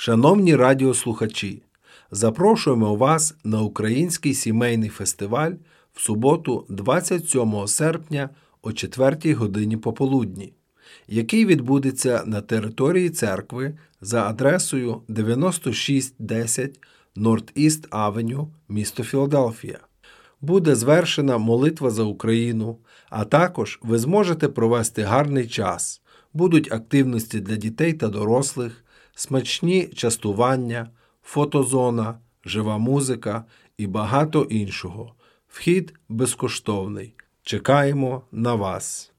Шановні радіослухачі, запрошуємо вас на Український сімейний фестиваль в суботу, 27 серпня о 4 годині пополудні, який відбудеться на території церкви за адресою 9610 Норт-Іст Авеню, місто Філадельфія. Буде звершена молитва за Україну, а також ви зможете провести гарний час. Будуть активності для дітей та дорослих, смачні частування, фотозона, жива музика і багато іншого. Вхід безкоштовний. Чекаємо на вас.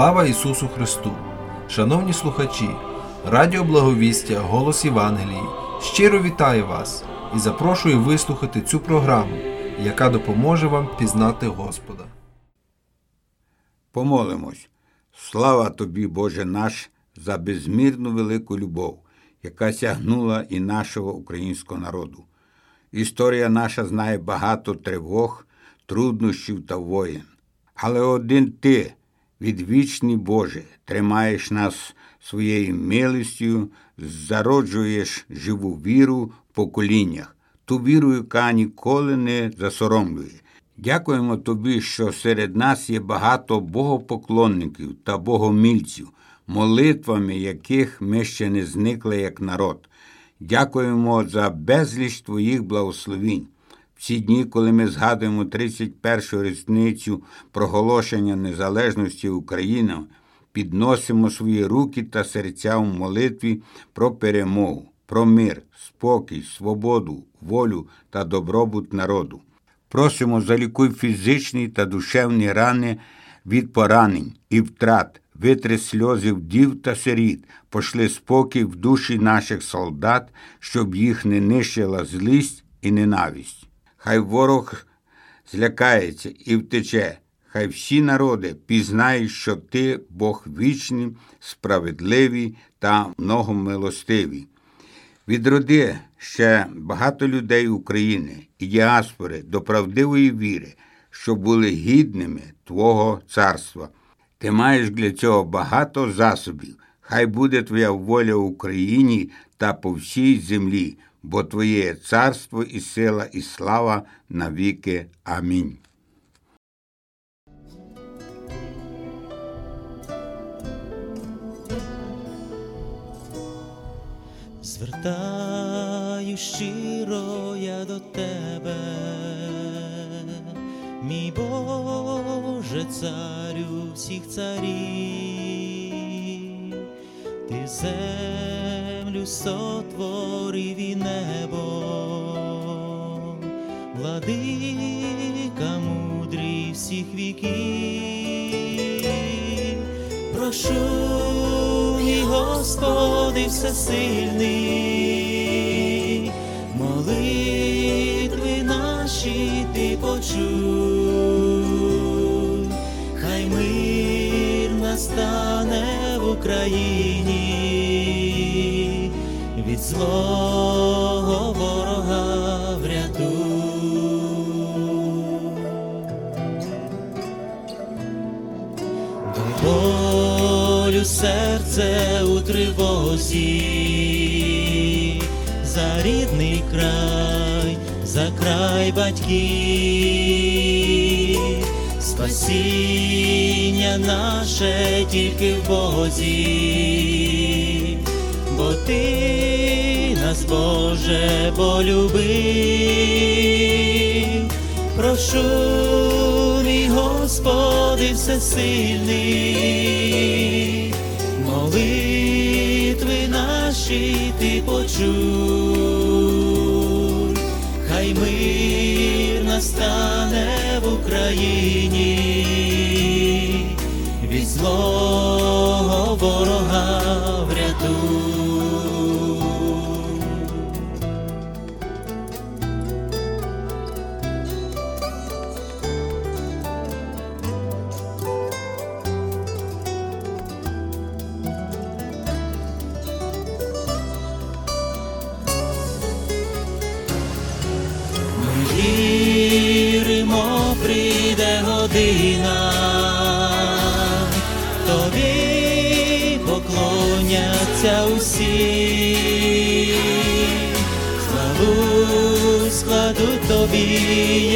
Слава Ісусу Христу! Шановні слухачі! Радіо Благовістя Голос Євангелії щиро вітаю вас і запрошую вислухати цю програму, яка допоможе вам пізнати Господа. Помолимось. Слава тобі, Боже наш, за безмірну велику любов, яка сягнула і нашого українського народу. Історія наша знає багато тривог, труднощів та воєн. Але один ти, відвічний Боже, тримаєш нас своєю милістю, зароджуєш живу віру в поколіннях, ту віру, яка ніколи не засоромлює. Дякуємо тобі, що серед нас є багато богопоклонників та богомільців, молитвами яких ми ще не зникли як народ. Дякуємо за безліч твоїх благословінь. Ці дні, коли ми згадуємо 31-ю річницю проголошення незалежності України, підносимо свої руки та серця в молитві про перемогу, про мир, спокій, свободу, волю та добробут народу. Просимо залікуй фізичні та душевні рани від поранень і втрат, витри сльози вдів та сиріт, пошли спокій в душі наших солдат, щоб їх не нищила злість і ненависть. Хай ворог злякається і втече, хай всі народи пізнають, що ти Бог вічний, справедливий та многомилостивий. Відроди ще багато людей України і діаспори до правдивої віри, що були гідними Твого царства. Ти маєш для цього багато засобів. Хай буде Твоя воля в Україні та по всій землі, бо Твоє царство і сила, і слава навіки. Амінь. Звертаю щиро я до тебе, мій Боже, царю всіх царів, ти землю сотворив і небо, владика мудрий всіх віків, прошу мій Господи всесильний, молитви наші ти почуй, хай мир настане в Україні, від злого ворога врятуй. Дай болю серце у тривозі, за рідний край, за край батьків, спасіння наше тільки в Бозі, бо ти нас, Боже, полюбив, прошу мій Господи всесильний, молитви наші ти почуй, хай мир настане в Україні, від злого ворога прийде година, тобі поклоняться усі, славу складуть тобі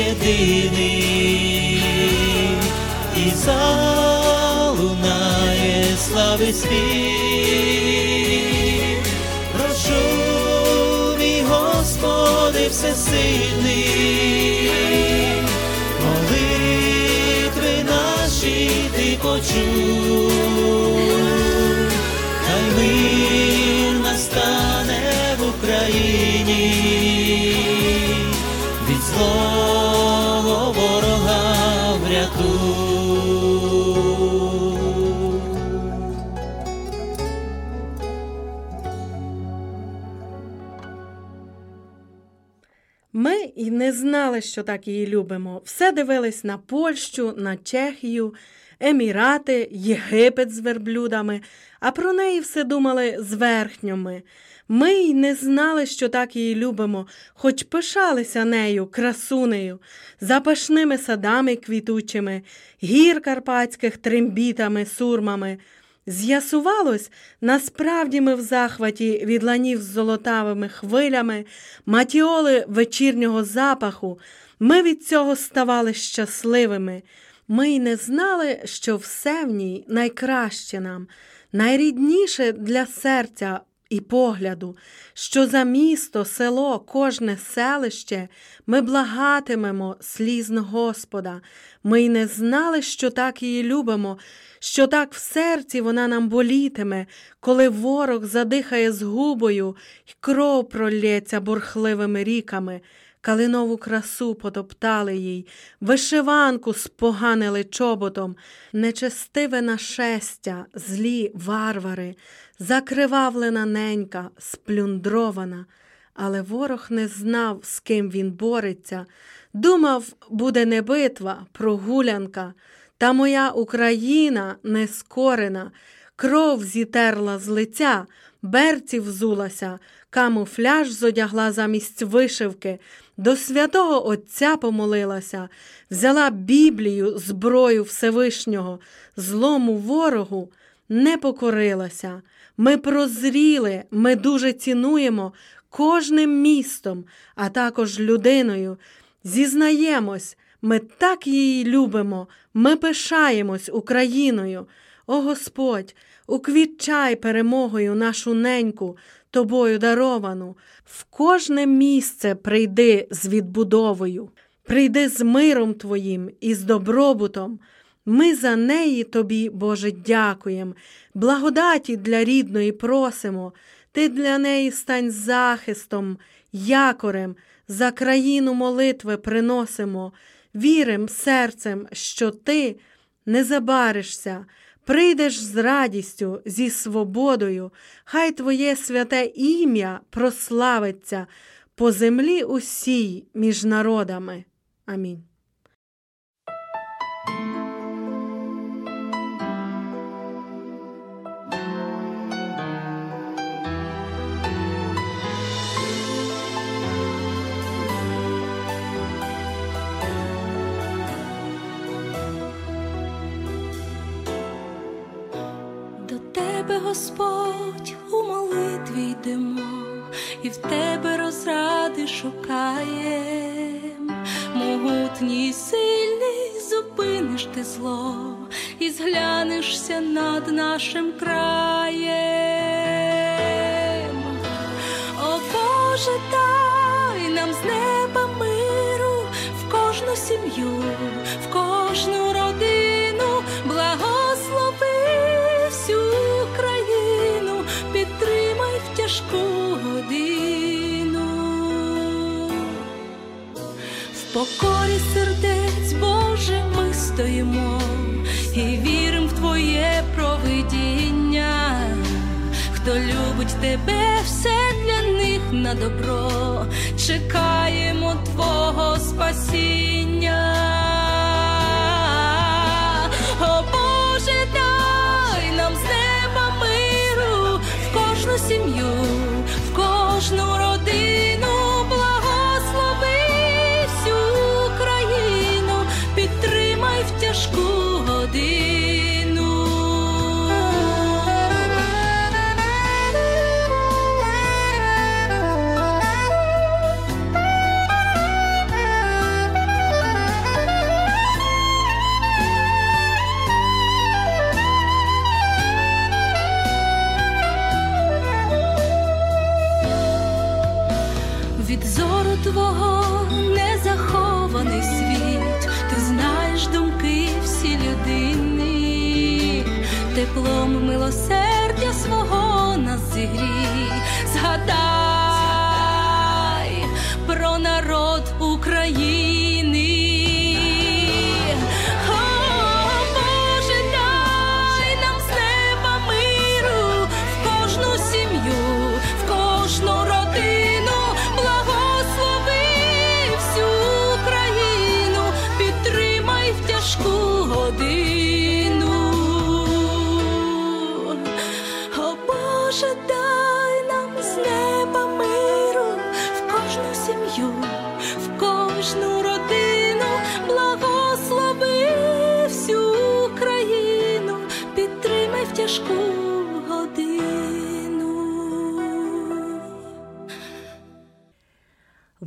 єдиний, і залунає слави спів. Прошу мій Господи всесильний, почуй, хай мир настане в Україні, від злого ворога врятуй. Ми і не знали, що так її любимо. Все дивились на Польщу, на Чехію, Емірати, Єгипет з верблюдами, а про неї все думали з верхньоми. Ми й не знали, що так її любимо, хоч пишалися нею, красунею, запашними садами квітучими, гір карпатських трембітами, сурмами. З'ясувалось, насправді ми в захваті від ланів з золотавими хвилями, матіоли вечірнього запаху. Ми від цього ставали щасливими. Ми й не знали, що все в ній найкраще нам, найрідніше для серця і погляду, що за місто, село, кожне селище ми благатимемо слізно Господа. Ми й не знали, що так її любимо, що так в серці вона нам болітиме, коли ворог задихає згубою й кров пролється бурхливими ріками. Калинову красу потоптали їй, вишиванку споганили чоботом, нечестиве нашестя, злі варвари, закривавлена ненька, сплюндрована. Але ворог не знав, з ким він бореться. Думав, буде не битва, прогулянка. Та моя Україна нескорена, кров зітерла з лиця, берці взулася, камуфляж зодягла замість вишивки, до святого Отця помолилася, взяла Біблію, зброю Всевишнього, злому ворогу не покорилася. Ми прозріли, ми дуже цінуємо кожним містом, а також людиною. Зізнаємось, ми так її любимо, ми пишаємось Україною. О Господь, уквітчай перемогою нашу неньку, тобою даровану. В кожне місце прийди з відбудовою, прийди з миром Твоїм і з добробутом. Ми за неї тобі, Боже, дякуємо, благодаті для рідної просимо, ти для неї стань захистом, якорем, за країну молитви приносимо, вірим серцем, що ти не забаришся, прийдеш з радістю, зі свободою, хай Твоє святе ім'я прославиться по землі усій між народами. Амінь. Тебе, Господь, у молитві йдемо, і в тебе розради шукаєм, могутній, сильний, зупиниш ти зло і зглянешся над нашим краєм. О Боже, дай нам з неба миру в кожну сім'ю, в кожну родину, стоїмо і віримо в Твоє провидіння. Хто любить тебе, все для них на добро, чекаємо Твого спасіння. О Боже, дай нам з неба миру в кожну сім'ю, зору твого не захований світ, ти знаєш думки всі людини, теплом милосердя свого нас зігрій, згадай про народ України.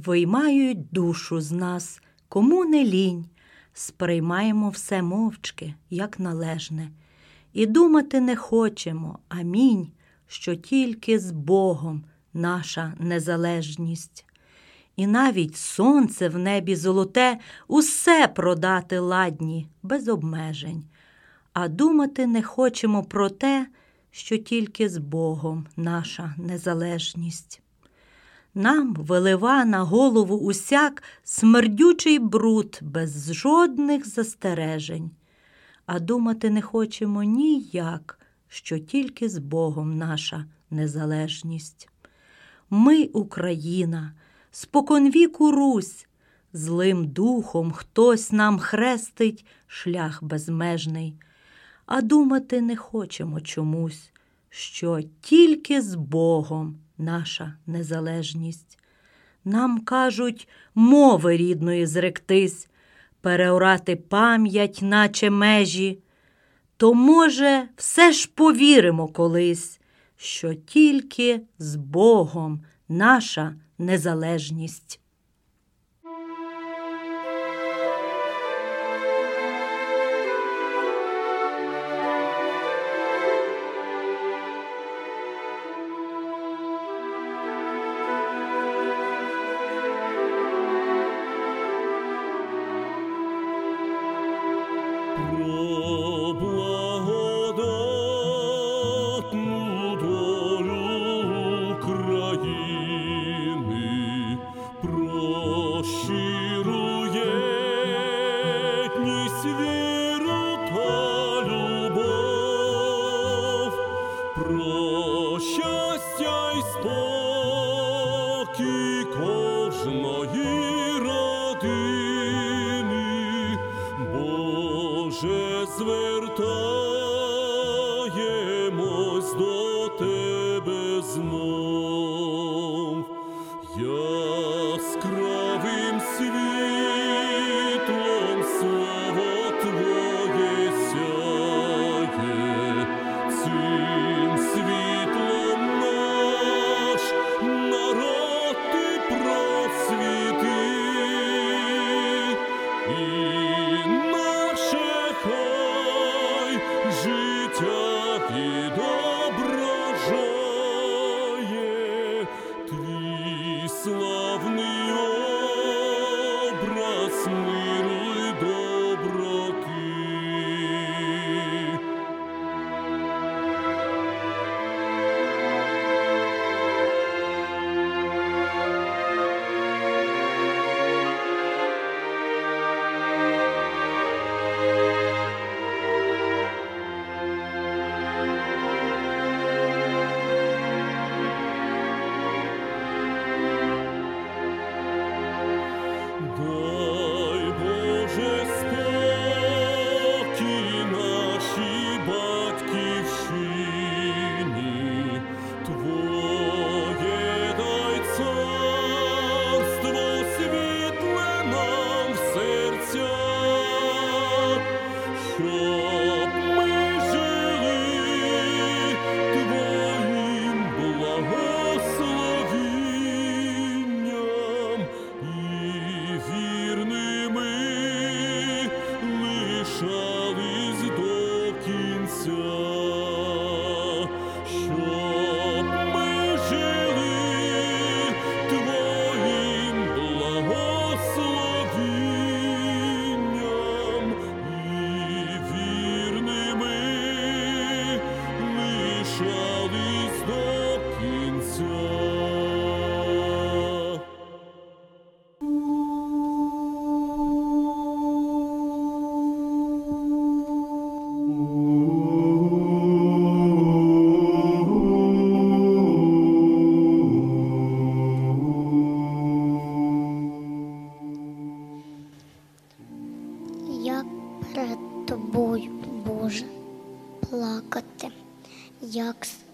Виймають душу з нас, кому не лінь, сприймаємо все мовчки, як належне, і думати не хочемо, амінь, що тільки з Богом наша незалежність. І навіть сонце в небі золоте усе продати ладні, без обмежень, а думати не хочемо про те, що тільки з Богом наша незалежність. Нам вилива на голову усяк смердючий бруд без жодних застережень, а думати не хочемо ніяк, що тільки з Богом наша незалежність. Ми, Україна, споконвіку Русь, злим духом хтось нам хрестить шлях безмежний, а думати не хочемо чомусь, що тільки з Богом наша незалежність. Нам кажуть, мови рідної зректись, переорати пам'ять, наче межі. То, може, все ж повіримо колись, що тільки з Богом наша незалежність.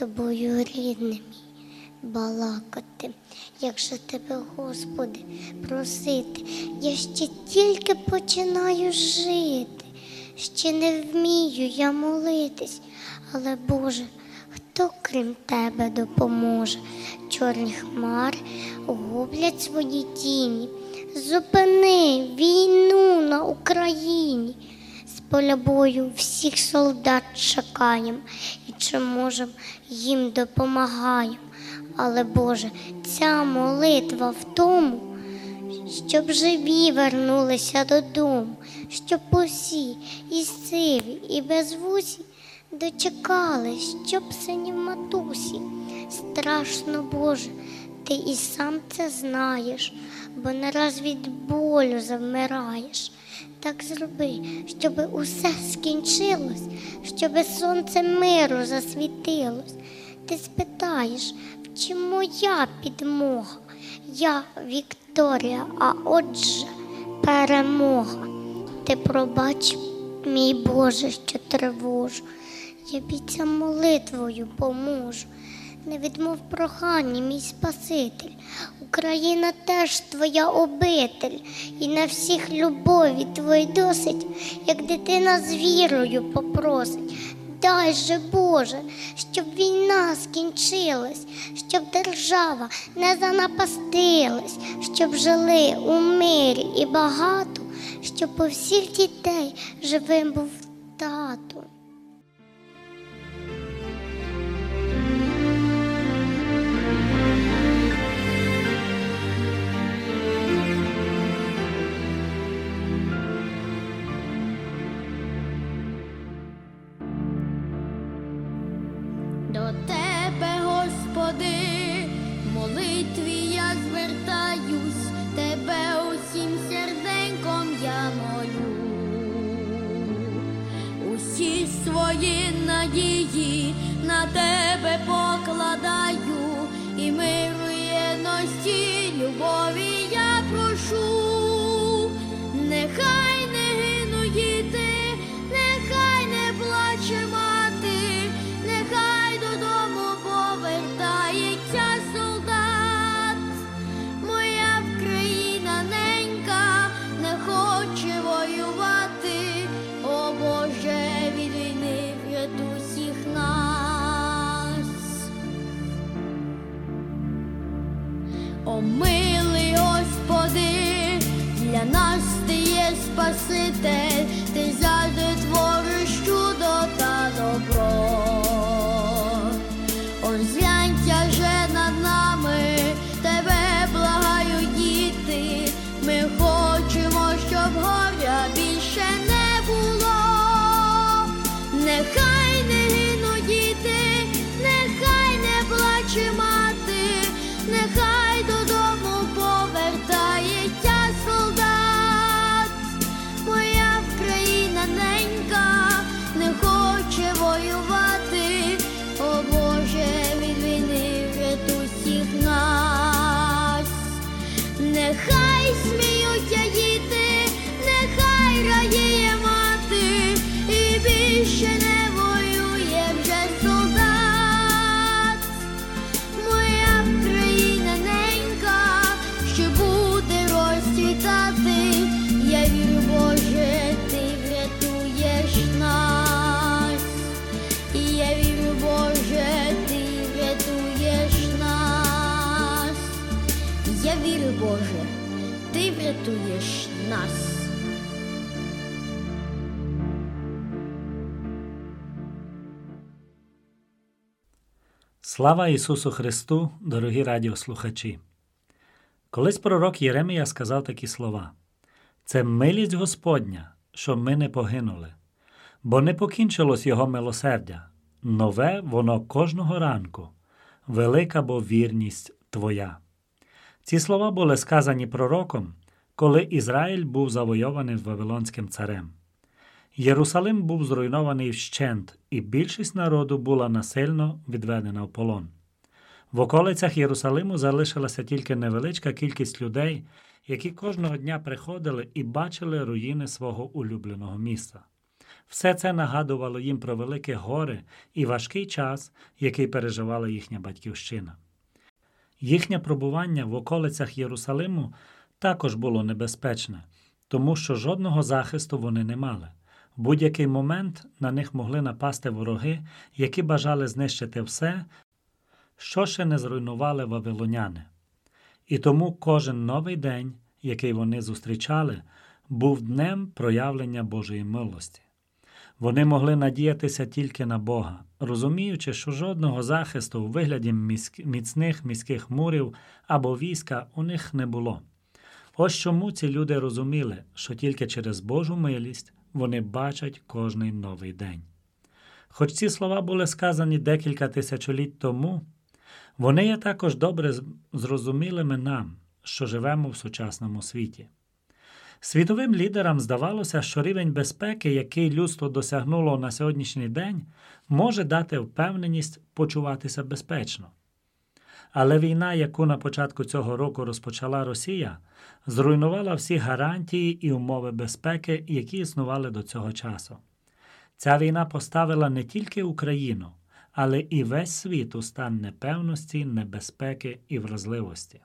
Рідний мій, балакати, як же тебе, Господи, просити. Я ще тільки починаю жити, ще не вмію я молитись, але Боже, хто крім тебе допоможе? Чорні хмари гублять свої тіні. Зупини війну на Україні. Поля бою всіх солдат чекаєм, і чи можем їм допомагаєм. Але Боже, ця молитва в тому, щоб живі вернулися додому, щоб усі і сиві, і безвусі дочекались, щоб синів матусі. Страшно, Боже, ти і сам це знаєш, бо не раз від болю завмираєш. Так зроби, щоб усе скінчилось, щоб сонце миру засвітилось. Ти спитаєш, в чим моя підмога? Я Вікторія, а отже перемога. Ти пробач, мій Боже, що тривожу. Я бійця молитвою поможу. Не відмов прохання, мій Спаситель. Україна теж твоя обитель, і на всіх любові твої досить, як дитина з вірою попросить. Дай же, Боже, щоб війна скінчилась, щоб держава не занапастилась, щоб жили у мирі і багато, щоб у всіх дітей живим був тато. Слава Ісусу Христу, дорогі радіослухачі! Колись пророк Єремія сказав такі слова: Це милість Господня, що ми не погинули, бо не покінчилось Його милосердя, нове воно кожного ранку, велика бо вірність Твоя. Ці слова були сказані пророком, коли Ізраїль був завойований Вавилонським царем. Єрусалим був зруйнований вщент, і більшість народу була насильно відведена в полон. В околицях Єрусалиму залишилася тільки невеличка кількість людей, які кожного дня приходили і бачили руїни свого улюбленого місця. Все це нагадувало їм про велике горе і важкий час, який переживала їхня батьківщина. Їхнє пробування в околицях Єрусалиму також було небезпечне, тому що жодного захисту вони не мали. Будь-який момент на них могли напасти вороги, які бажали знищити все, що ще не зруйнували вавилоняни. І тому кожен новий день, який вони зустрічали, був днем проявлення Божої милості. Вони могли надіятися тільки на Бога, розуміючи, що жодного захисту у вигляді міцних міських мурів або війська у них не було. Ось чому ці люди розуміли, що тільки через Божу милість вони бачать кожний новий день. Хоч ці слова були сказані декілька тисячоліть тому, вони є також добре зрозумілими нам, що живемо в сучасному світі. Світовим лідерам здавалося, що рівень безпеки, який людство досягнуло на сьогоднішній день, може дати впевненість почуватися безпечно. Але війна, яку на початку цього року розпочала Росія, зруйнувала всі гарантії і умови безпеки, які існували до цього часу. Ця війна поставила не тільки Україну, але і весь світ у стан непевності, небезпеки і вразливості.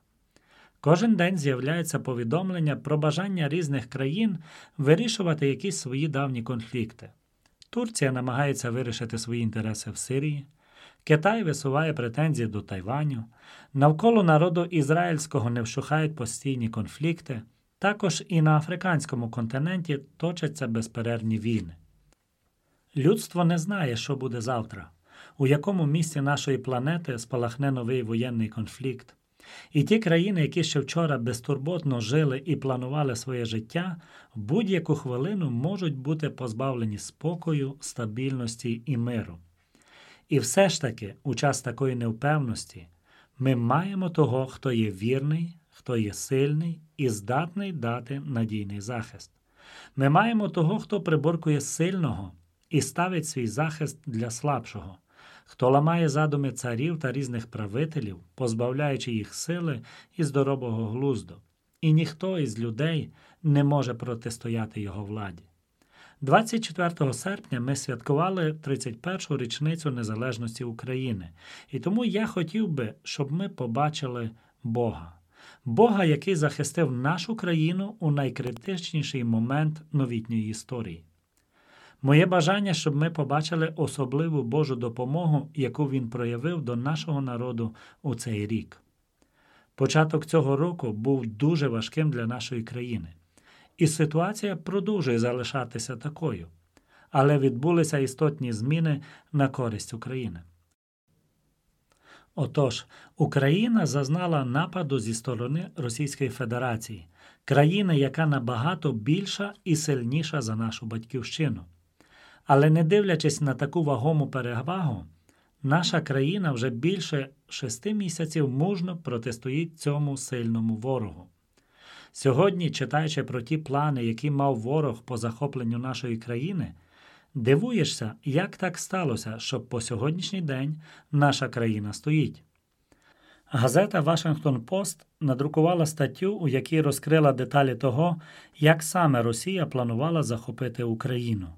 Кожен день з'являються повідомлення про бажання різних країн вирішувати якісь свої давні конфлікти. Турція намагається вирішити свої інтереси в Сирії, Китай висуває претензії до Тайваню, навколо народу ізраїльського не вщухають постійні конфлікти, також і на африканському континенті точаться безперервні війни. Людство не знає, що буде завтра, у якому місці нашої планети спалахне новий воєнний конфлікт. І ті країни, які ще вчора безтурботно жили і планували своє життя, в будь-яку хвилину можуть бути позбавлені спокою, стабільності і миру. І все ж таки, у час такої невпевності, ми маємо того, хто є вірний, хто є сильний і здатний дати надійний захист. Ми маємо того, хто приборкує сильного і ставить свій захист для слабшого хто ламає задуми царів та різних правителів, позбавляючи їх сили і здорового глузду, і ніхто із людей не може протистояти його владі. 24 серпня ми святкували 31-ту річницю незалежності України, і тому я хотів би, щоб ми побачили Бога, Бога, який захистив нашу країну у найкритичніший момент новітньої історії. Моє бажання, щоб ми побачили особливу Божу допомогу, яку він проявив до нашого народу у цей рік. Початок цього року був дуже важким для нашої країни, і ситуація продовжує залишатися такою, але відбулися істотні зміни на користь України. Отож, Україна зазнала нападу зі сторони Російської Федерації, країни, яка набагато більша і сильніша за нашу батьківщину. Але не дивлячись на таку вагому перевагу, наша країна вже більше шести місяців мужно протистоїть цьому сильному ворогу. Сьогодні, читаючи про ті плани, які мав ворог по захопленню нашої країни, дивуєшся, як так сталося, щоб по сьогоднішній день наша країна стоїть. Газета Вашингтон Пост надрукувала статтю, у якій розкрила деталі того, як саме Росія планувала захопити Україну.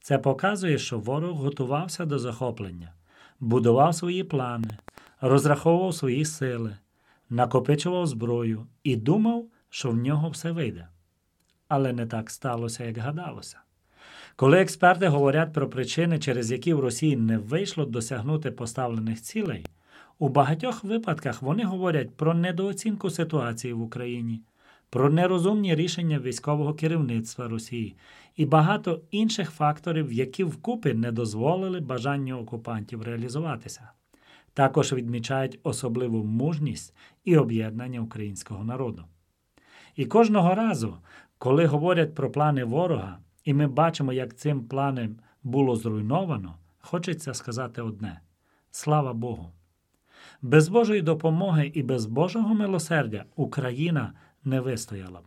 Це показує, що ворог готувався до захоплення, будував свої плани, розраховував свої сили, накопичував зброю і думав, що в нього все вийде. Але не так сталося, як гадалося. Коли експерти говорять про причини, через які в Росії не вийшло досягнути поставлених цілей, у багатьох випадках вони говорять про недооцінку ситуації в Україні, про нерозумні рішення військового керівництва Росії і багато інших факторів, які вкупи не дозволили бажанню окупантів реалізуватися. Також відмічають особливу мужність і об'єднання українського народу. І кожного разу, коли говорять про плани ворога, і ми бачимо, як цим планом було зруйновано, хочеться сказати одне: слава Богу! Без Божої допомоги і без Божого милосердя Україна не вистояла б.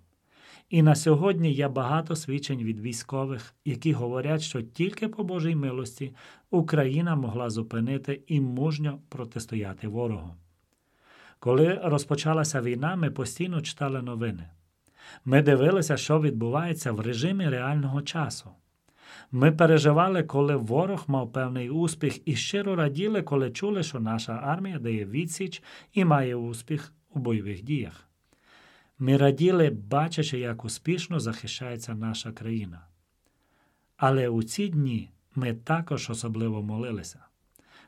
І на сьогодні є багато свідчень від військових, які говорять, що тільки по Божій милості Україна могла зупинити і мужньо протистояти ворогу. Коли розпочалася війна, ми постійно читали новини. Ми дивилися, що відбувається в режимі реального часу. Ми переживали, коли ворог мав певний успіх, і щиро раділи, коли чули, що наша армія дає відсіч і має успіх у бойових діях. Ми раділи, бачачи, як успішно захищається наша країна. Але у ці дні ми також особливо молилися.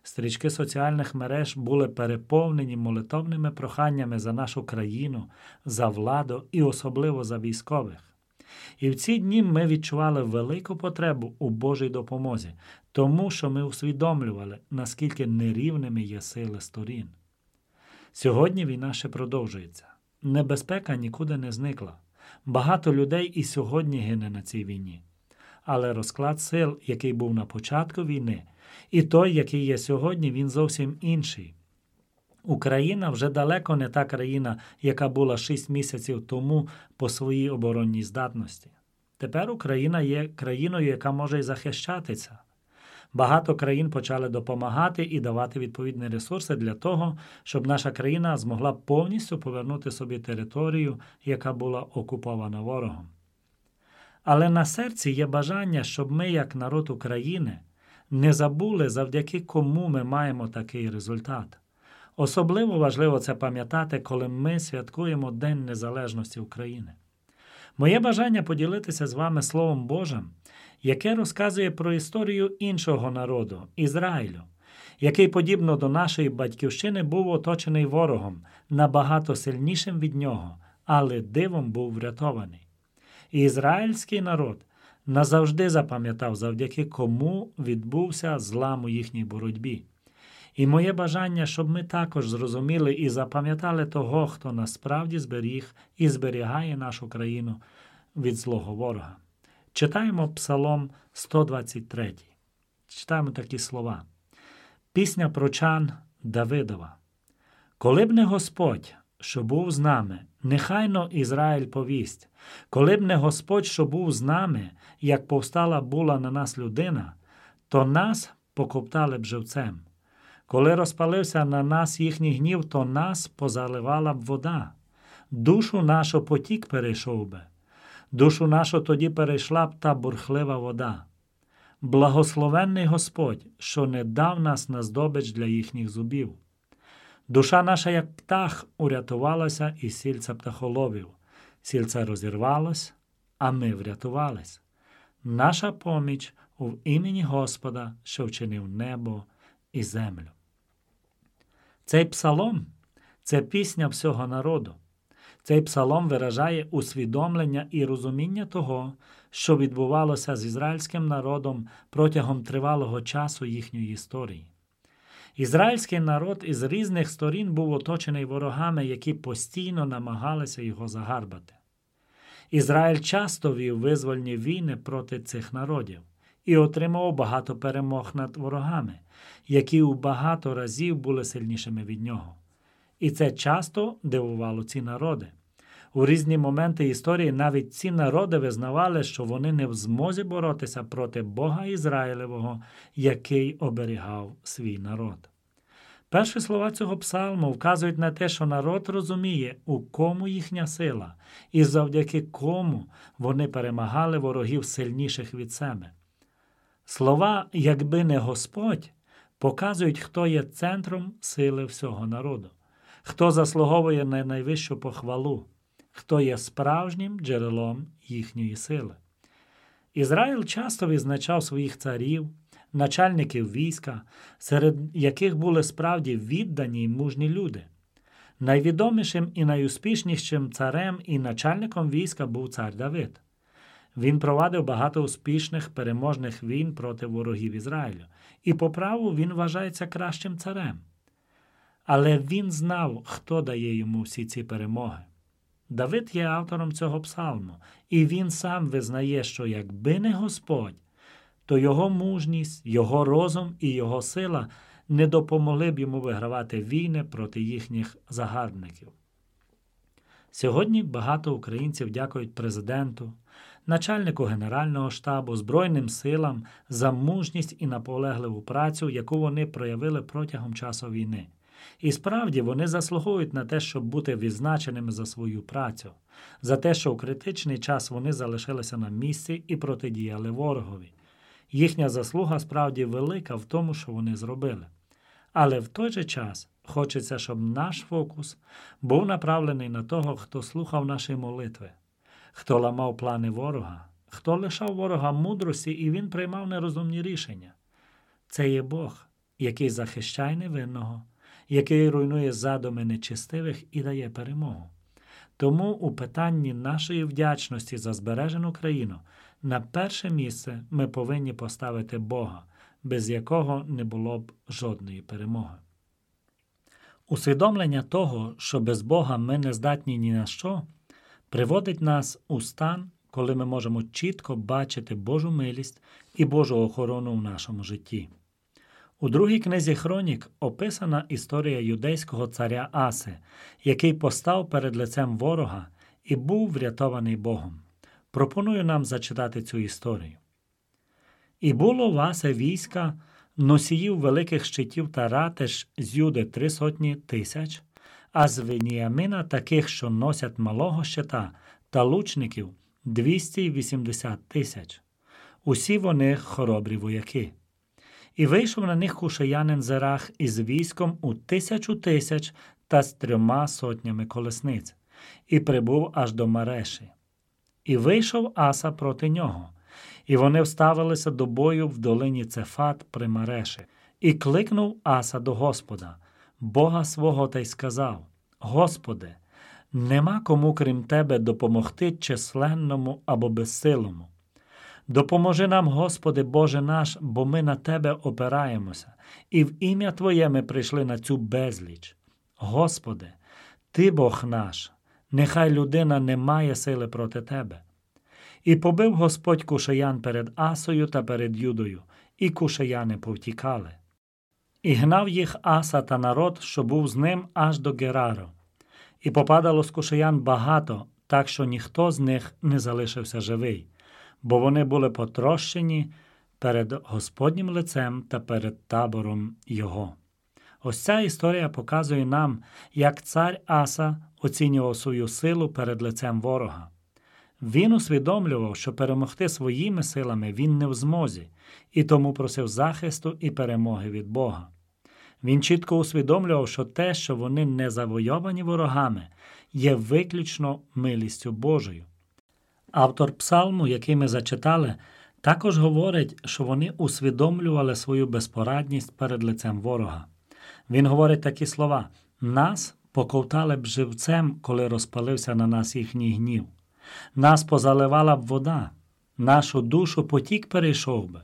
Стрічки соціальних мереж були переповнені молитовними проханнями за нашу країну, за владу і особливо за військових. І в ці дні ми відчували велику потребу у Божій допомозі, тому що ми усвідомлювали, наскільки нерівними є сили сторін. Сьогодні війна ще продовжується. Небезпека нікуди не зникла. Багато людей і сьогодні гине на цій війні. Але розклад сил, який був на початку війни, і той, який є сьогодні, він зовсім інший. Україна вже далеко не та країна, яка була 6 місяців тому по своїй оборонній здатності. Тепер Україна є країною, яка може й захищатися. Багато країн почали допомагати і давати відповідні ресурси для того, щоб наша країна змогла повністю повернути собі територію, яка була окупована ворогом. Але на серці є бажання, щоб ми, як народ України, не забули, завдяки кому ми маємо такий результат. Особливо важливо це пам'ятати, коли ми святкуємо День Незалежності України. Моє бажання поділитися з вами Словом Божим, яке розказує про історію іншого народу Ізраїлю, який, подібно до нашої батьківщини, був оточений ворогом, набагато сильнішим від нього, але дивом був врятований. Ізраїльський народ назавжди запам'ятав, завдяки кому відбувся злам у їхній боротьбі. І моє бажання, щоб ми також зрозуміли і запам'ятали того, хто насправді зберіг і зберігає нашу країну від злого ворога. Читаємо Псалом 123. Читаємо такі слова. Пісня прочан Давидова. Коли б не Господь, що був з нами, нехайно Ізраїль повість, коли б не Господь, що був з нами, як повстала була на нас людина, то нас покоптали б живцем. Коли розпалився на нас їхній гнів, то нас позаливала б вода. Душу нашу потік перейшов би, душу нашу тоді перейшла б та бурхлива вода. Благословенний Господь, що не дав нас на здобич для їхніх зубів. Душа наша, як птах, урятувалася із сільця птахоловів. Сільце розірвалось, а ми врятувались. Наша поміч у імені Господа, що вчинив небо і землю. Цей псалом це пісня всього народу. Цей псалом виражає усвідомлення і розуміння того, що відбувалося з ізраїльським народом протягом тривалого часу їхньої історії. Ізраїльський народ із різних сторін був оточений ворогами, які постійно намагалися його загарбати. Ізраїль часто вів визвольні війни проти цих народів і отримав багато перемог над ворогами, які у багато разів були сильнішими від нього. І це часто дивувало ці народи. У різні моменти історії навіть ці народи визнавали, що вони не в змозі боротися проти Бога Ізраїлевого, який оберігав свій народ. Перші слова цього псалму вказують на те, що народ розуміє, у кому їхня сила, і завдяки кому вони перемагали ворогів сильніших від себе. Слова, якби не Господь, показують, хто є центром сили всього народу, хто заслуговує на найвищу похвалу, хто є справжнім джерелом їхньої сили. Ізраїль часто відзначав своїх царів, начальників війська, серед яких були справді віддані й мужні люди. Найвідомішим і найуспішнішим царем і начальником війська був цар Давид. Він провадив багато успішних переможних війн проти ворогів Ізраїлю, і по праву він вважається кращим царем. Але він знав, хто дає йому всі ці перемоги. Давид є автором цього псалму, і він сам визнає, що якби не Господь, то його мужність, його розум і його сила не допомогли б йому вигравати війни проти їхніх загарбників. Сьогодні багато українців дякують президенту, начальнику Генерального штабу, Збройним силам за мужність і наполегливу працю, яку вони проявили протягом часу війни. І справді вони заслуговують на те, щоб бути відзначеними за свою працю, за те, що у критичний час вони залишилися на місці і протидіяли ворогові. Їхня заслуга справді велика в тому, що вони зробили. Але в той же час хочеться, щоб наш фокус був направлений на того, хто слухав наші молитви, хто ламав плани ворога, хто лишав ворога мудрості і він приймав нерозумні рішення. Це є Бог, який захищає невинного, який руйнує задуми нечистивих і дає перемогу. Тому у питанні нашої вдячності за збережену країну на перше місце ми повинні поставити Бога, без якого не було б жодної перемоги. Усвідомлення того, що без Бога ми не здатні ні на що, приводить нас у стан, коли ми можемо чітко бачити Божу милість і Божу охорону в нашому житті. У другій книзі Хронік описана історія юдейського царя Аси, який постав перед лицем ворога і був врятований Богом. Пропоную нам зачитати цю історію. І було в Асе війська носіїв великих щитів та ратиш з Юди три сотні тисяч, а з Веніамина таких, що носять малого щита та лучників 280 тисяч. Усі вони хоробрі вояки. І вийшов на них кушаянин Зерах із військом у тисячу тисяч та з трьома сотнями колесниць, і прибув аж до Мареші. І вийшов Аса проти нього, і вони вставилися до бою в долині Цефат при Мареші, і кликнув Аса до Господа, Бога свого, та й сказав: Господи, нема кому крім Тебе допомогти численному або безсилому. Допоможи нам, Господи Боже наш, бо ми на Тебе опираємося, і в ім'я Твоє ми прийшли на цю безліч. Господи, Ти Бог наш, нехай людина не має сили проти Тебе. І побив Господь кушаян перед Асою та перед Юдою, і кушаяни повтікали. І гнав їх Аса та народ, що був з ним аж до Герару. І попадало з кушаян багато, так що ніхто з них не залишився живий бо вони були потрощені перед Господнім лицем та перед табором Його. Ось ця історія показує нам, як цар Аса оцінював свою силу перед лицем ворога. Він усвідомлював, що перемогти своїми силами він не в змозі, і тому просив захисту і перемоги від Бога. Він чітко усвідомлював, що те, що вони не завойовані ворогами, є виключно милістю Божою. Автор псалму, який ми зачитали, також говорить, що вони усвідомлювали свою безпорадність перед лицем ворога. Він говорить такі слова: нас поковтали б живцем, коли розпалився на нас їхній гнів, нас позаливала б вода, нашу душу потік перейшов би,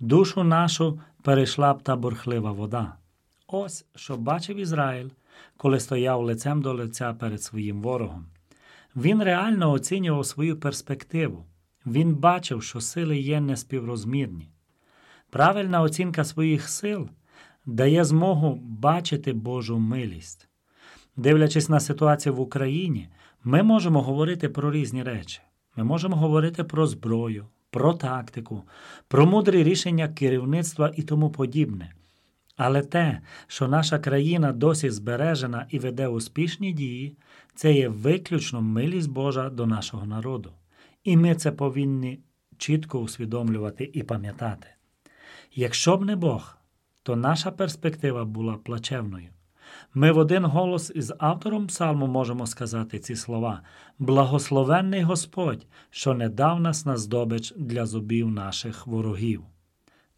душу нашу перейшла б та бурхлива вода. Ось що бачив Ізраїль, коли стояв лицем до лиця перед своїм ворогом. Він реально оцінював свою перспективу. Він бачив, що сили є неспіврозмірні. Правильна оцінка своїх сил дає змогу бачити Божу милість. Дивлячись на ситуацію в Україні, ми можемо говорити про різні речі. Ми можемо говорити про зброю, про тактику, про мудрі рішення керівництва і тому подібне. Але те, що наша країна досі збережена і веде успішні дії, це є виключно милість Божа до нашого народу. І ми це повинні чітко усвідомлювати і пам'ятати. Якщо б не Бог, то наша перспектива була плачевною. Ми в один голос із автором псалму можемо сказати ці слова: Благословенний Господь, що не дав нас на здобич для зубів наших ворогів.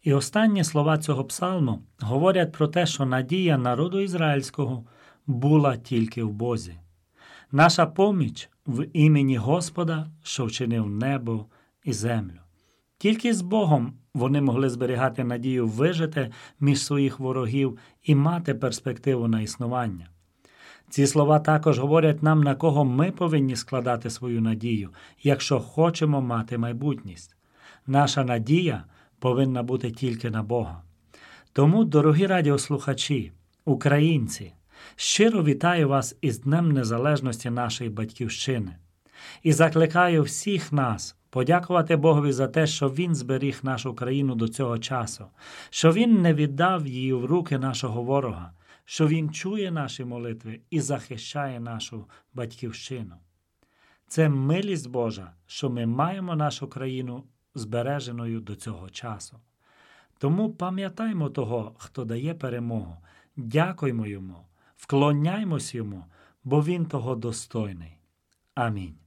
І останні слова цього псалму говорять про те, що надія народу ізраїльського була тільки в Бозі. Наша поміч в імені Господа, що вчинив небо і землю. Тільки з Богом вони могли зберігати надію вижити між своїх ворогів і мати перспективу на існування. Ці слова також говорять нам, на кого ми повинні складати свою надію, якщо хочемо мати майбутність. Наша надія повинна бути тільки на Бога. Тому, дорогі радіослухачі, українці, щиро вітаю вас із Днем Незалежності нашої Батьківщини і закликаю всіх нас подякувати Богові за те, що Він зберіг нашу країну до цього часу, що Він не віддав її в руки нашого ворога, що Він чує наші молитви і захищає нашу батьківщину. Це милість Божа, що ми маємо нашу країну збереженою до цього часу. Тому пам'ятаймо того, хто дає перемогу, дякуймо йому, вклоняймось йому, бо він того достойний. Амінь.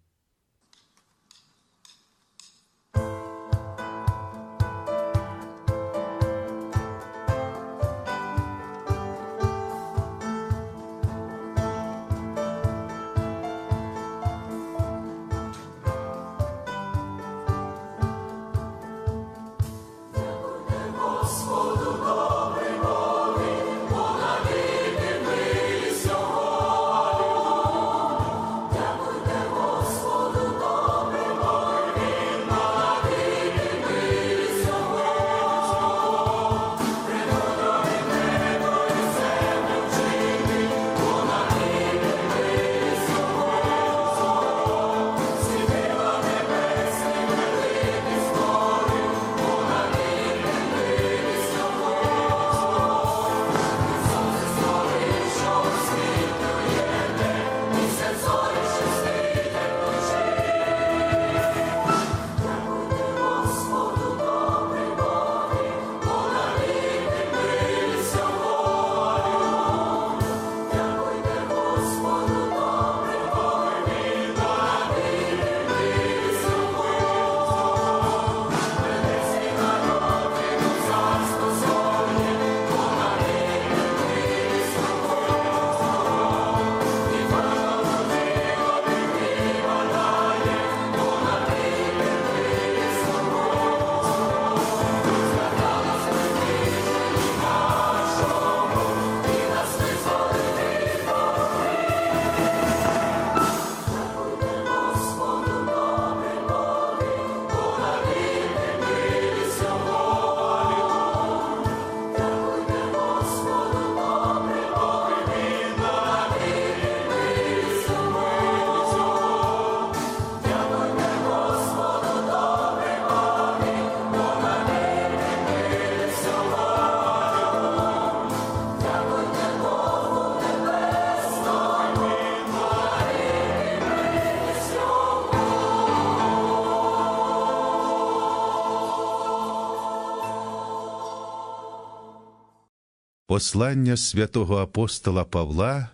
Послання святого апостола Павла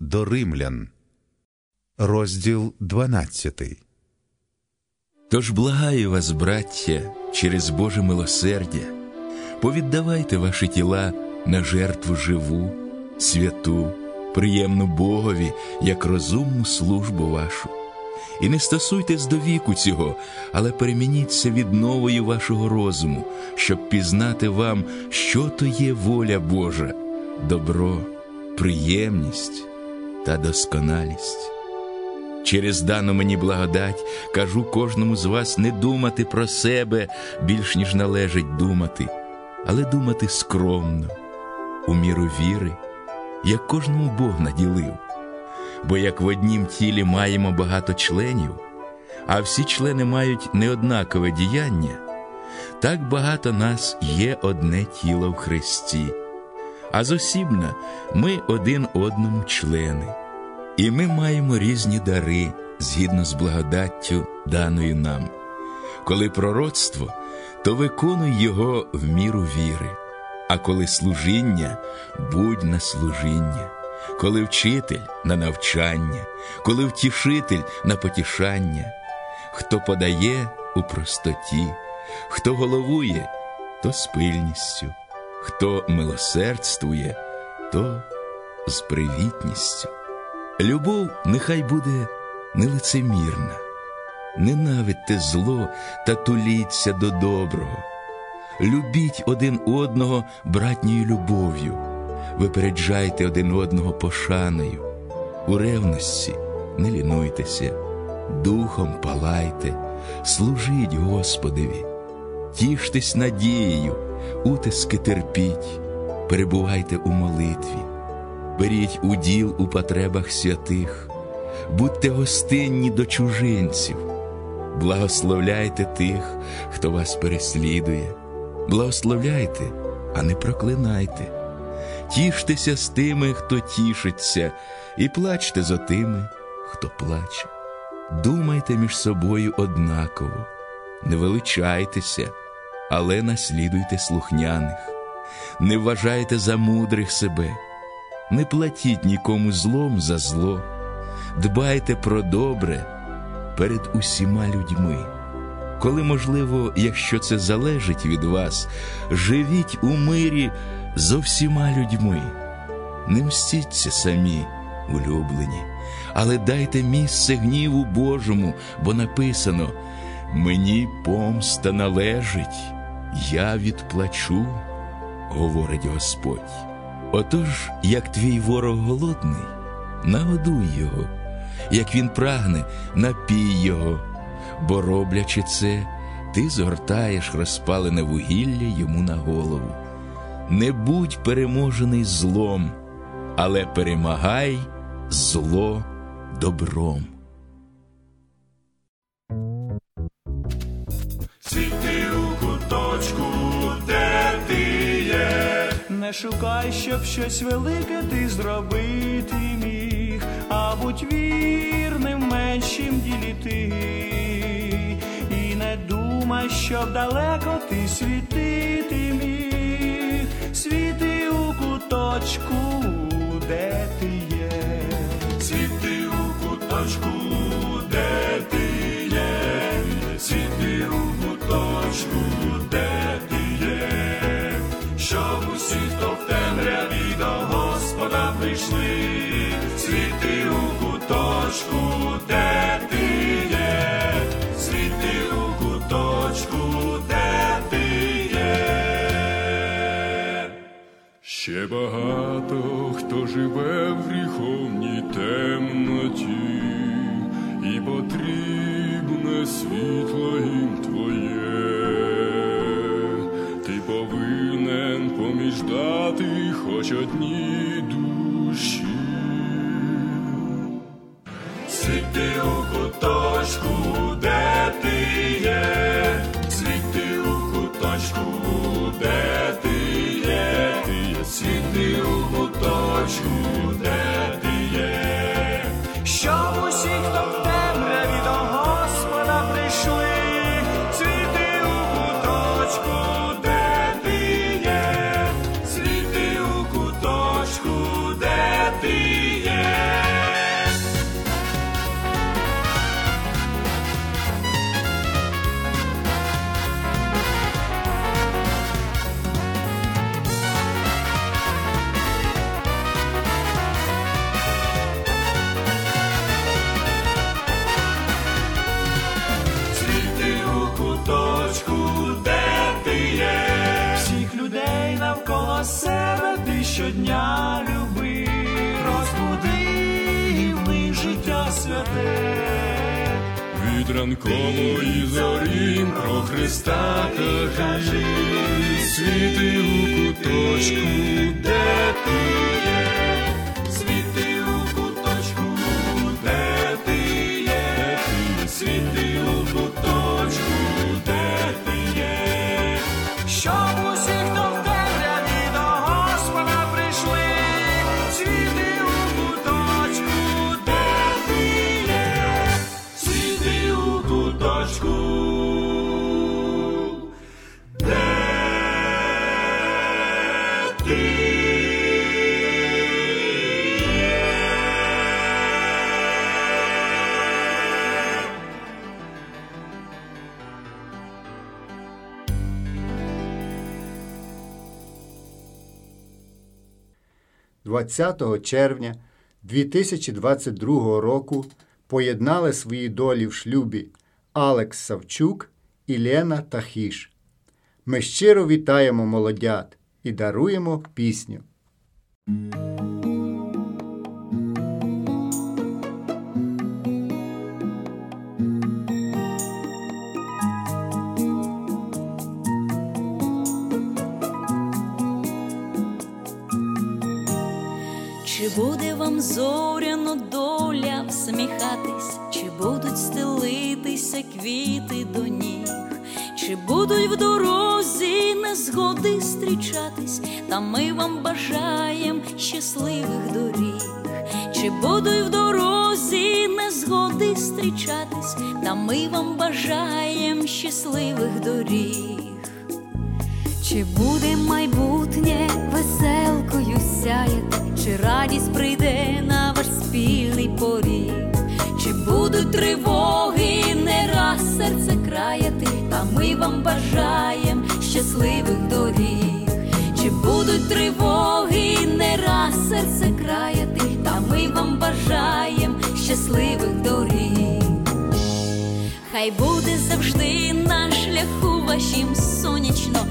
до римлян, розділ 12. Тож благаю вас, браття, через Боже милосердя, повіддавайте ваші тіла на жертву живу, святу, приємну Богові, як розумну службу вашу. І не стосуйтесь до віку цього, але перемініться від новою вашого розуму, щоб пізнати вам, що то є воля Божа, добро, приємність та досконалість. Через дану мені благодать кажу кожному з вас не думати про себе більш ніж належить думати, але думати скромно, у міру віри, як кожному Бог наділив. Бо як в однім тілі маємо багато членів, а всі члени мають неоднакове діяння, так багато нас є одне тіло в Христі, а зосібна ми один одному члени, і ми маємо різні дари згідно з благодаттю, даною нам. Коли пророцтво, то виконуй його в міру віри, а коли служіння, будь на служіння коли вчитель на навчання, коли втішитель на потішання, хто подає у простоті, хто головує, то з пильністю, хто милосердствує, то з привітністю. Любов нехай буде нелицемірна, ненавидьте зло та туліться до доброго, любіть один одного братньою любов'ю випереджайте один одного пошаною, у ревності не лінуйтеся, духом палайте, служіть Господеві, тіштесь надією, утиски терпіть, перебувайте у молитві, беріть уділ у потребах святих, будьте гостинні до чужинців, благословляйте тих, хто вас переслідує, благословляйте, а не проклинайте тіштеся з тими, хто тішиться, і плачте за тими, хто плаче. Думайте між собою однаково, не величайтеся, але наслідуйте слухняних, не вважайте за мудрих себе, не платіть нікому злом за зло, дбайте про добре перед усіма людьми. Коли можливо, якщо це залежить від вас, живіть у мирі з всіма людьми. Не мстіться самі, улюблені, але дайте місце гніву Божому, бо написано: Мені помста належить, я відплачу, говорить Господь. Отож, як твій ворог голодний, нагодуй його, як він прагне, напій його, бо роблячи це, ти згортаєш розпалене вугілля йому на голову. Не будь переможений злом, але перемагай зло добром. Світи у куточку, де ти є. Не шукай, щоб щось велике ти зробити міг, а будь вірним в меншім ділі ти. І не думай, щоб далеко ти світити міг, куточку, де ти є. Світи у куточку, де ти є. Світи у куточку, де ти є. Щоб усі, хто в темряві до Господа прийшли. Світи у куточку, де ти Ще багато хто живе в гріховній темноті, і потрібне світло їм твоє. Ти повинен поміждати хоч одній душі. Світи у куточку, у куточку, Христа кажи, світи 20 червня 2022 року поєднали свої долі в шлюбі Алекс Савчук і Лена Тахіш. Ми щиро вітаємо молодят і даруємо пісню. Вам зоряно доля всміхатись, чи будуть стелитися квіти до ніг, чи будуть в дорозі незгоди зустрічатись, та ми вам бажаєм щасливих доріг, чи будуть в дорозі незгоди згоди зустрічатись, та ми вам бажаєм щасливих доріг. Чи буде майбутнє веселкою сяяти, чи радість прийде на ваш спільний поріг, чи будуть тривоги, не раз серце краяти, та ми вам бажаєм щасливих доріг, чи будуть тривоги, не раз серце краяти, та ми вам бажаєм щасливих доріг. Хай буде завжди на шляху вашім сонячно,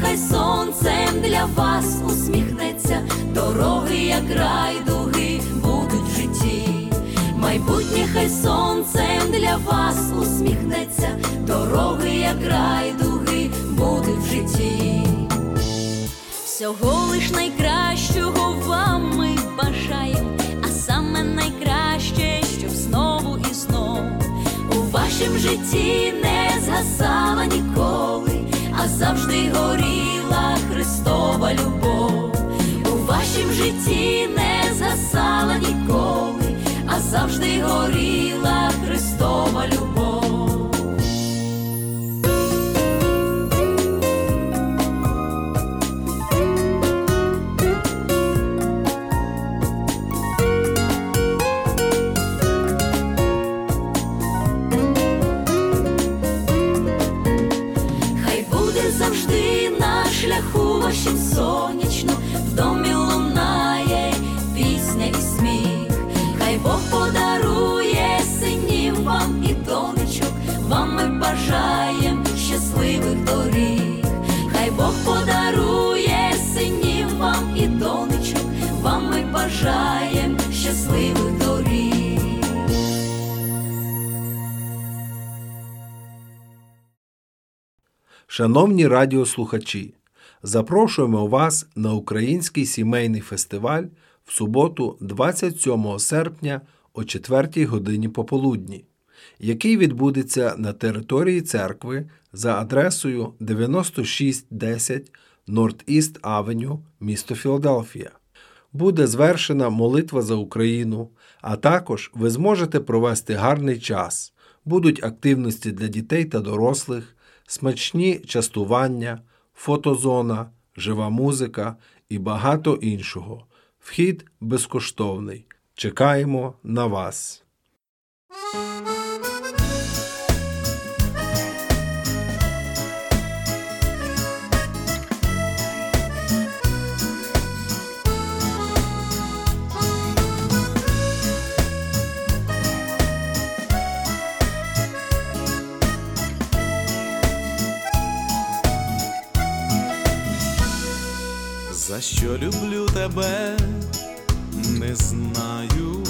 Майбутнє хай сонцем для вас усміхнеться, дороги, як райдуги, будуть в житті. Майбутнє хай сонцем для вас усміхнеться, дороги, як райдуги, будуть в житті. Всього лиш найкращого вам ми бажаємо, а саме найкраще, щоб знову і знову у вашім житті не згасала ніколи, а завжди горіла Христова любов. У вашім житті не згасала ніколи, а завжди горіла Христова любов. Бажаєм щасливих доріг. Шановні радіослухачі, запрошуємо вас на Український сімейний фестиваль в суботу, 27 серпня о 4 годині пополудні, який відбудеться на території церкви за адресою 9610 Норт-Іст Авеню, місто Філадельфія. Буде звершена молитва за Україну, а також ви зможете провести гарний час. Будуть активності для дітей та дорослих, смачні частування, фотозона, жива музика і багато іншого. Вхід безкоштовний. Чекаємо на вас. Що люблю тебе, не знаю,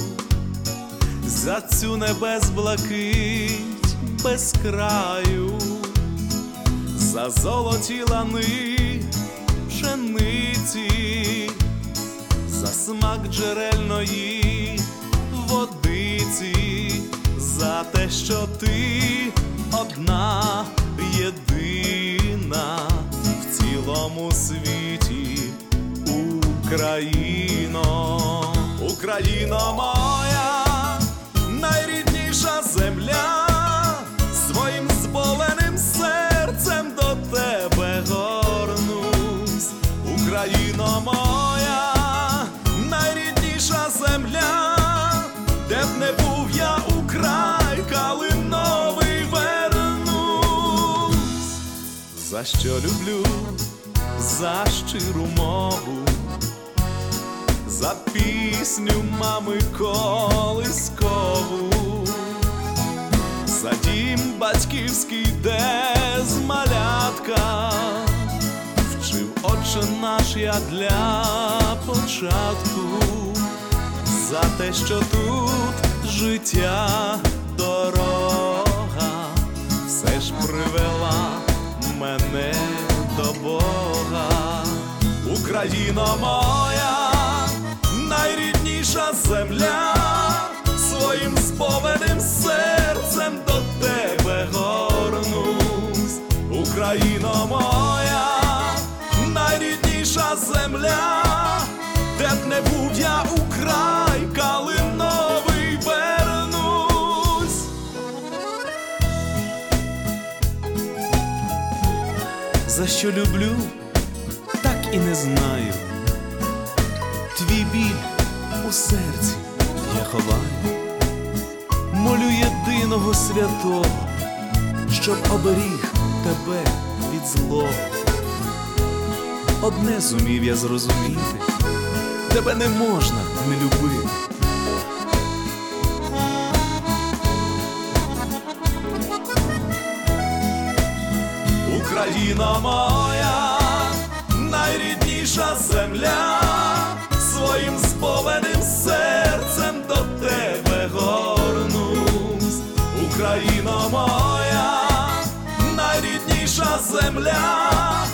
за цю небес блакить без краю, за золоті лани пшениці, за смак джерельної водиці, за те, що ти одна єдина в цілому світі. Україно, Україно моя, найрідніша земля, своїм зболеним серцем до тебе горнусь, Україно моя, найрідніша земля, де б не був я у край калиновий вернусь, за що люблю, за щиру мову за пісню мами колискову, за дім батьківський, де з малятка. Вчив отче наш я для початку, за те, що тут життя дорога, все ж привела мене до Бога, Україна моя, земля, своїм споведним серцем до тебе горнусь, Україна моя, найрідніша земля, де б не був я у край калиновий вернусь. За що люблю, так і не знаю. Твій біль у серці молю єдиного святого, щоб оберіг тебе від злого. Одне зумів я зрозуміти, тебе не можна не любити. Україна моя, найрідніша земля, своїм споведним серцем земля,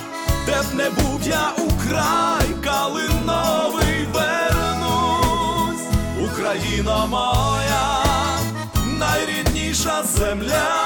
де б не був я у край калиновий вернусь, Україна моя, найрідніша земля,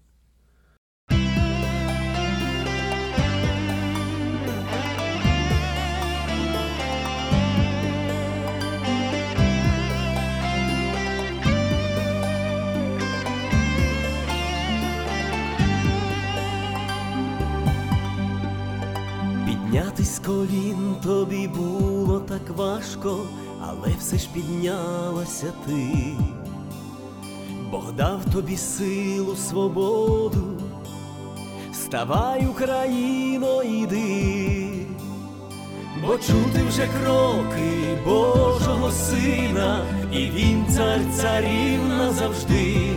Колін тобі було так важко, але все ж піднялася ти. Бог дав тобі силу, свободу, вставай, Україно, іди, бо чути вже кроки Божого Сина, і він цар царів назавжди.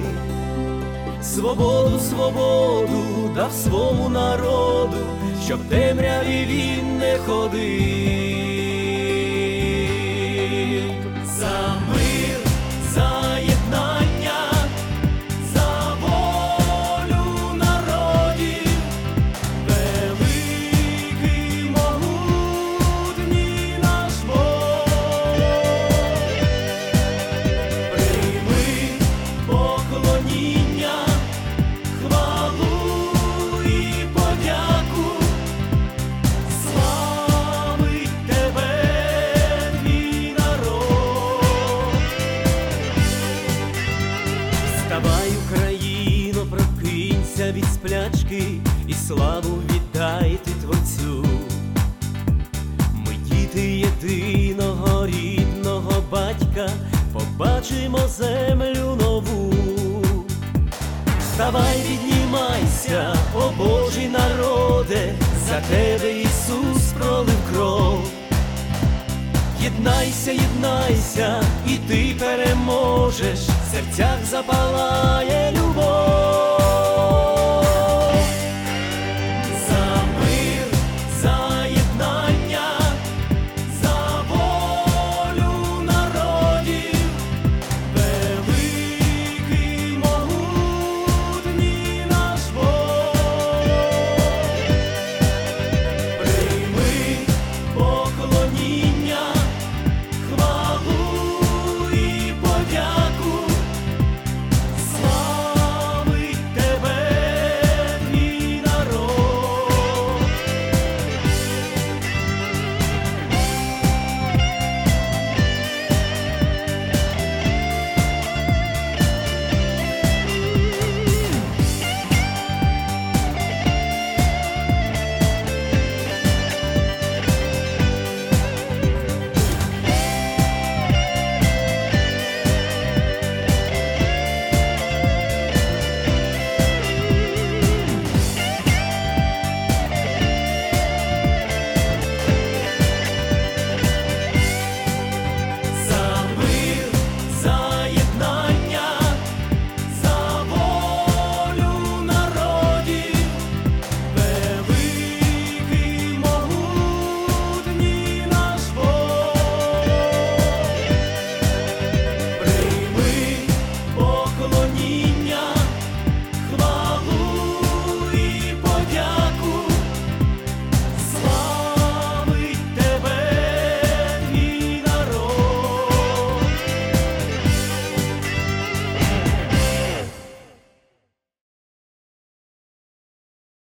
Свободу, свободу дав свому народу, щоб темряві він не ходив. Побачимо землю нову. Вставай, піднімайся, о Божий народе, за тебе Ісус пролив кров. Єднайся, єднайся, і ти переможеш, в серцях запалає любов.